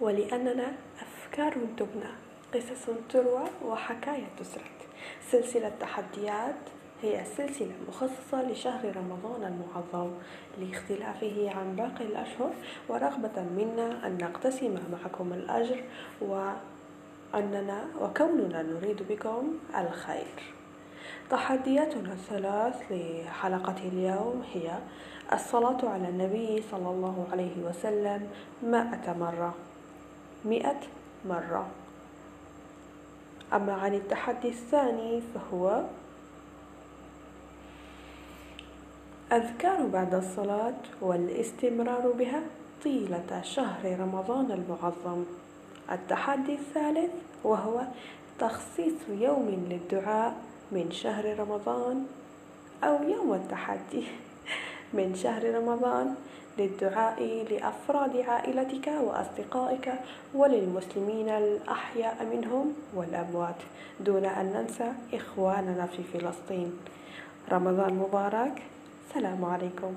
ولأننا أفكار تبنى قصص تروى وحكاية تسرد. سلسلة تحديات هي سلسلة مخصصة لشهر رمضان المعظم لاختلافه عن باقي الأشهر ورغبة منا أن نقتسم معكم الأجر وأننا وكوننا نريد بكم الخير. تحدياتنا الثلاث لحلقة اليوم هي الصلاة على النبي صلى الله عليه وسلم مائة مرة. مئة مرة. أما عن التحدي الثاني فهو أذكار بعد الصلاة والاستمرار بها طيلة شهر رمضان المعظم. التحدي الثالث وهو تخصيص يوم للدعاء من شهر رمضان أو يوم التحدي من شهر رمضان للدعاء لأفراد عائلتك وأصدقائك وللمسلمين الأحياء منهم والأموات دون أن ننسى إخواننا في فلسطين. رمضان مبارك. السلام عليكم.